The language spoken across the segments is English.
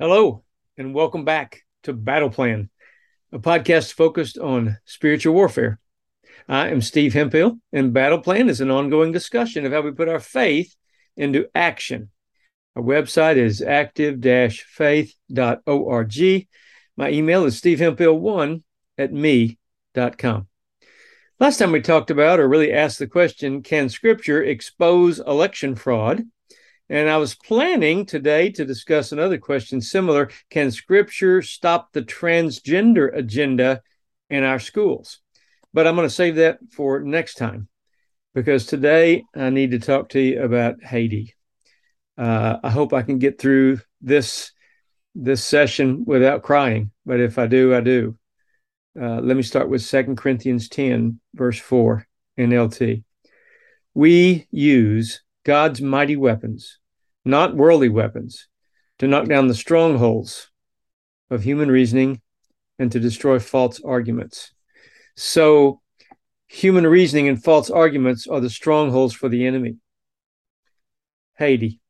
Hello, and welcome back to Battle Plan, a podcast focused on spiritual warfare. I am Steve Hemphill, and Battle Plan is an ongoing discussion of how we put our faith into action. Our website is active faith.org. My email is stevehemphill1 at me.com. Last time we talked about, or really asked the question, can Scripture expose election fraud? And I was planning today to discuss another question similar Can Scripture stop the transgender agenda in our schools? But I'm going to save that for next time because today I need to talk to you about Haiti. Uh, I hope I can get through this this session without crying, but if I do, I do. Uh, let me start with 2 Corinthians 10, verse 4 NLT. We use God's mighty weapons not worldly weapons, to knock down the strongholds of human reasoning and to destroy false arguments. So, human reasoning and false arguments are the strongholds for the enemy. Haiti.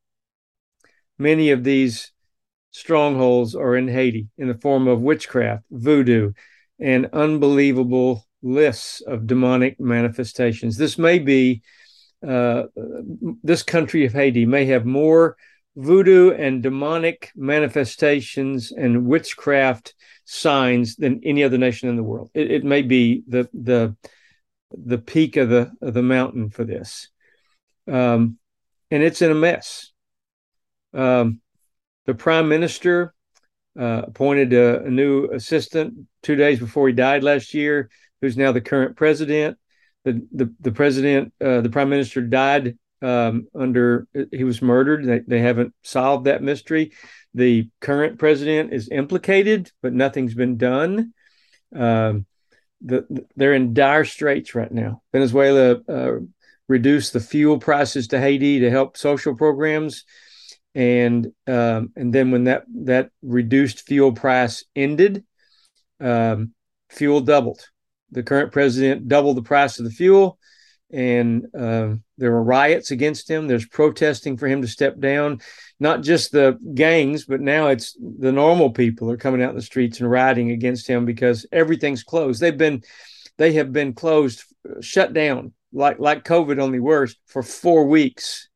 Many of these strongholds are in Haiti in the form of witchcraft, voodoo, and unbelievable lists of demonic manifestations. This may be uh, this country of Haiti may have more voodoo and demonic manifestations and witchcraft signs than any other nation in the world. It, it may be the the the peak of the of the mountain for this, um, and it's in a mess. Um, the prime minister uh, appointed a, a, new assistant two days before he died last year, who's now the current president the the, the president, uh, the prime minister died um, under he was murdered. They, they haven't solved that mystery. The current president is implicated, but nothing's been done. Um, the, they're in dire straits right now. Venezuela uh, reduced the fuel prices to Haiti to help social programs, and um, and then when that that reduced fuel price ended, um, fuel doubled the current president doubled the price of the fuel, and uh, there are riots against him. There's protesting for him to step down. Not just the gangs, but now it's the normal people are coming out in the streets and rioting against him because everything's closed. They've been, they have been closed, shut down like like COVID, only worse for four weeks.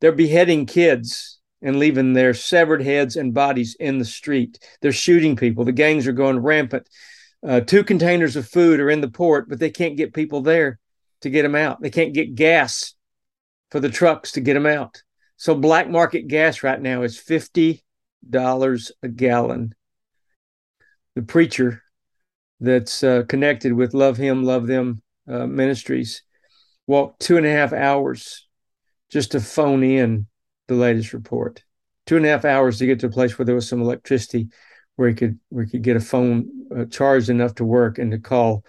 They're beheading kids and leaving their severed heads and bodies in the street. They're shooting people. The gangs are going rampant. Uh, two containers of food are in the port, but they can't get people there to get them out. They can't get gas for the trucks to get them out. So black market gas right now is fifty dollars a gallon. The preacher that's uh, connected with Love Him, Love Them uh, ministries walked two and a half hours just to phone in the latest report. Two and a half hours to get to a place where there was some electricity where he could where he could get a phone uh, charged enough to work and to call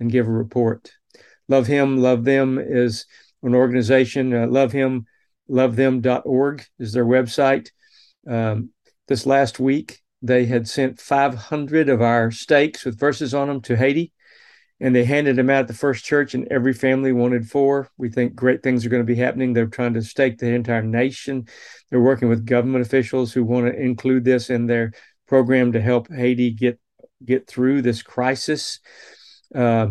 and give a report. Love Him, Love Them is an organization. Uh, love Him, lovethem.org is their website. Um, this last week, they had sent 500 of our stakes with verses on them to Haiti, and they handed them out at the first church, and every family wanted four. We think great things are going to be happening. They're trying to stake the entire nation. They're working with government officials who want to include this in their program to help Haiti get get through this crisis. Uh,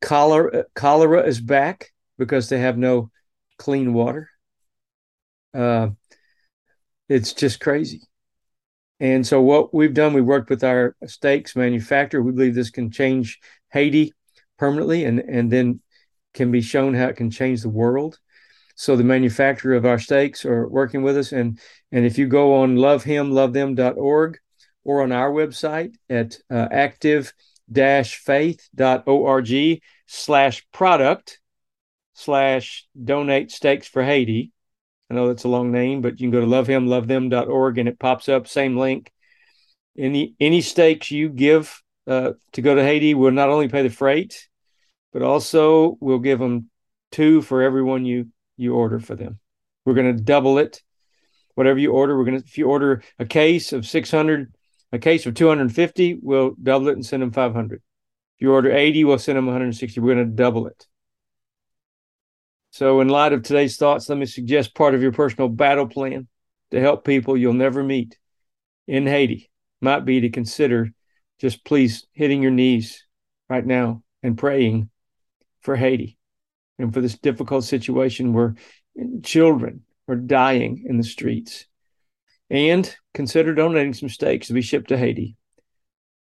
cholera cholera is back because they have no clean water. Uh, it's just crazy. And so what we've done, we worked with our stakes manufacturer. We believe this can change Haiti permanently and, and then can be shown how it can change the world. So the manufacturer of our stakes are working with us. And, and if you go on lovehimlovethem.org, or on our website at uh, active-faith.org slash product slash donate stakes for Haiti. I know that's a long name, but you can go to lovehimlovethem.org and it pops up, same link. Any any stakes you give uh, to go to Haiti will not only pay the freight, but also we'll give them two for everyone you you order for them. We're going to double it. Whatever you order, we're going to if you order a case of 600 a case of 250, we'll double it and send them 500. If you order 80, we'll send them 160. We're going to double it. So, in light of today's thoughts, let me suggest part of your personal battle plan to help people you'll never meet in Haiti might be to consider just please hitting your knees right now and praying for Haiti and for this difficult situation where children are dying in the streets. And consider donating some stakes to be shipped to Haiti.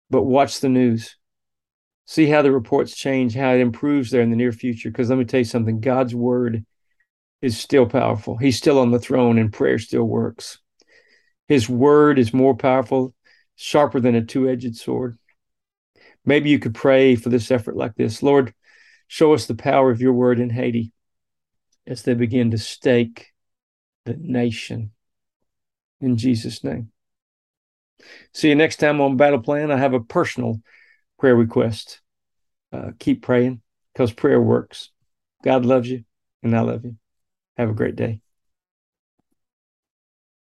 But watch the news. See how the reports change, how it improves there in the near future. Because let me tell you something God's word is still powerful. He's still on the throne, and prayer still works. His word is more powerful, sharper than a two edged sword. Maybe you could pray for this effort like this Lord, show us the power of your word in Haiti as they begin to stake the nation. In Jesus' name. See you next time on Battle Plan. I have a personal prayer request. Uh, keep praying because prayer works. God loves you, and I love you. Have a great day.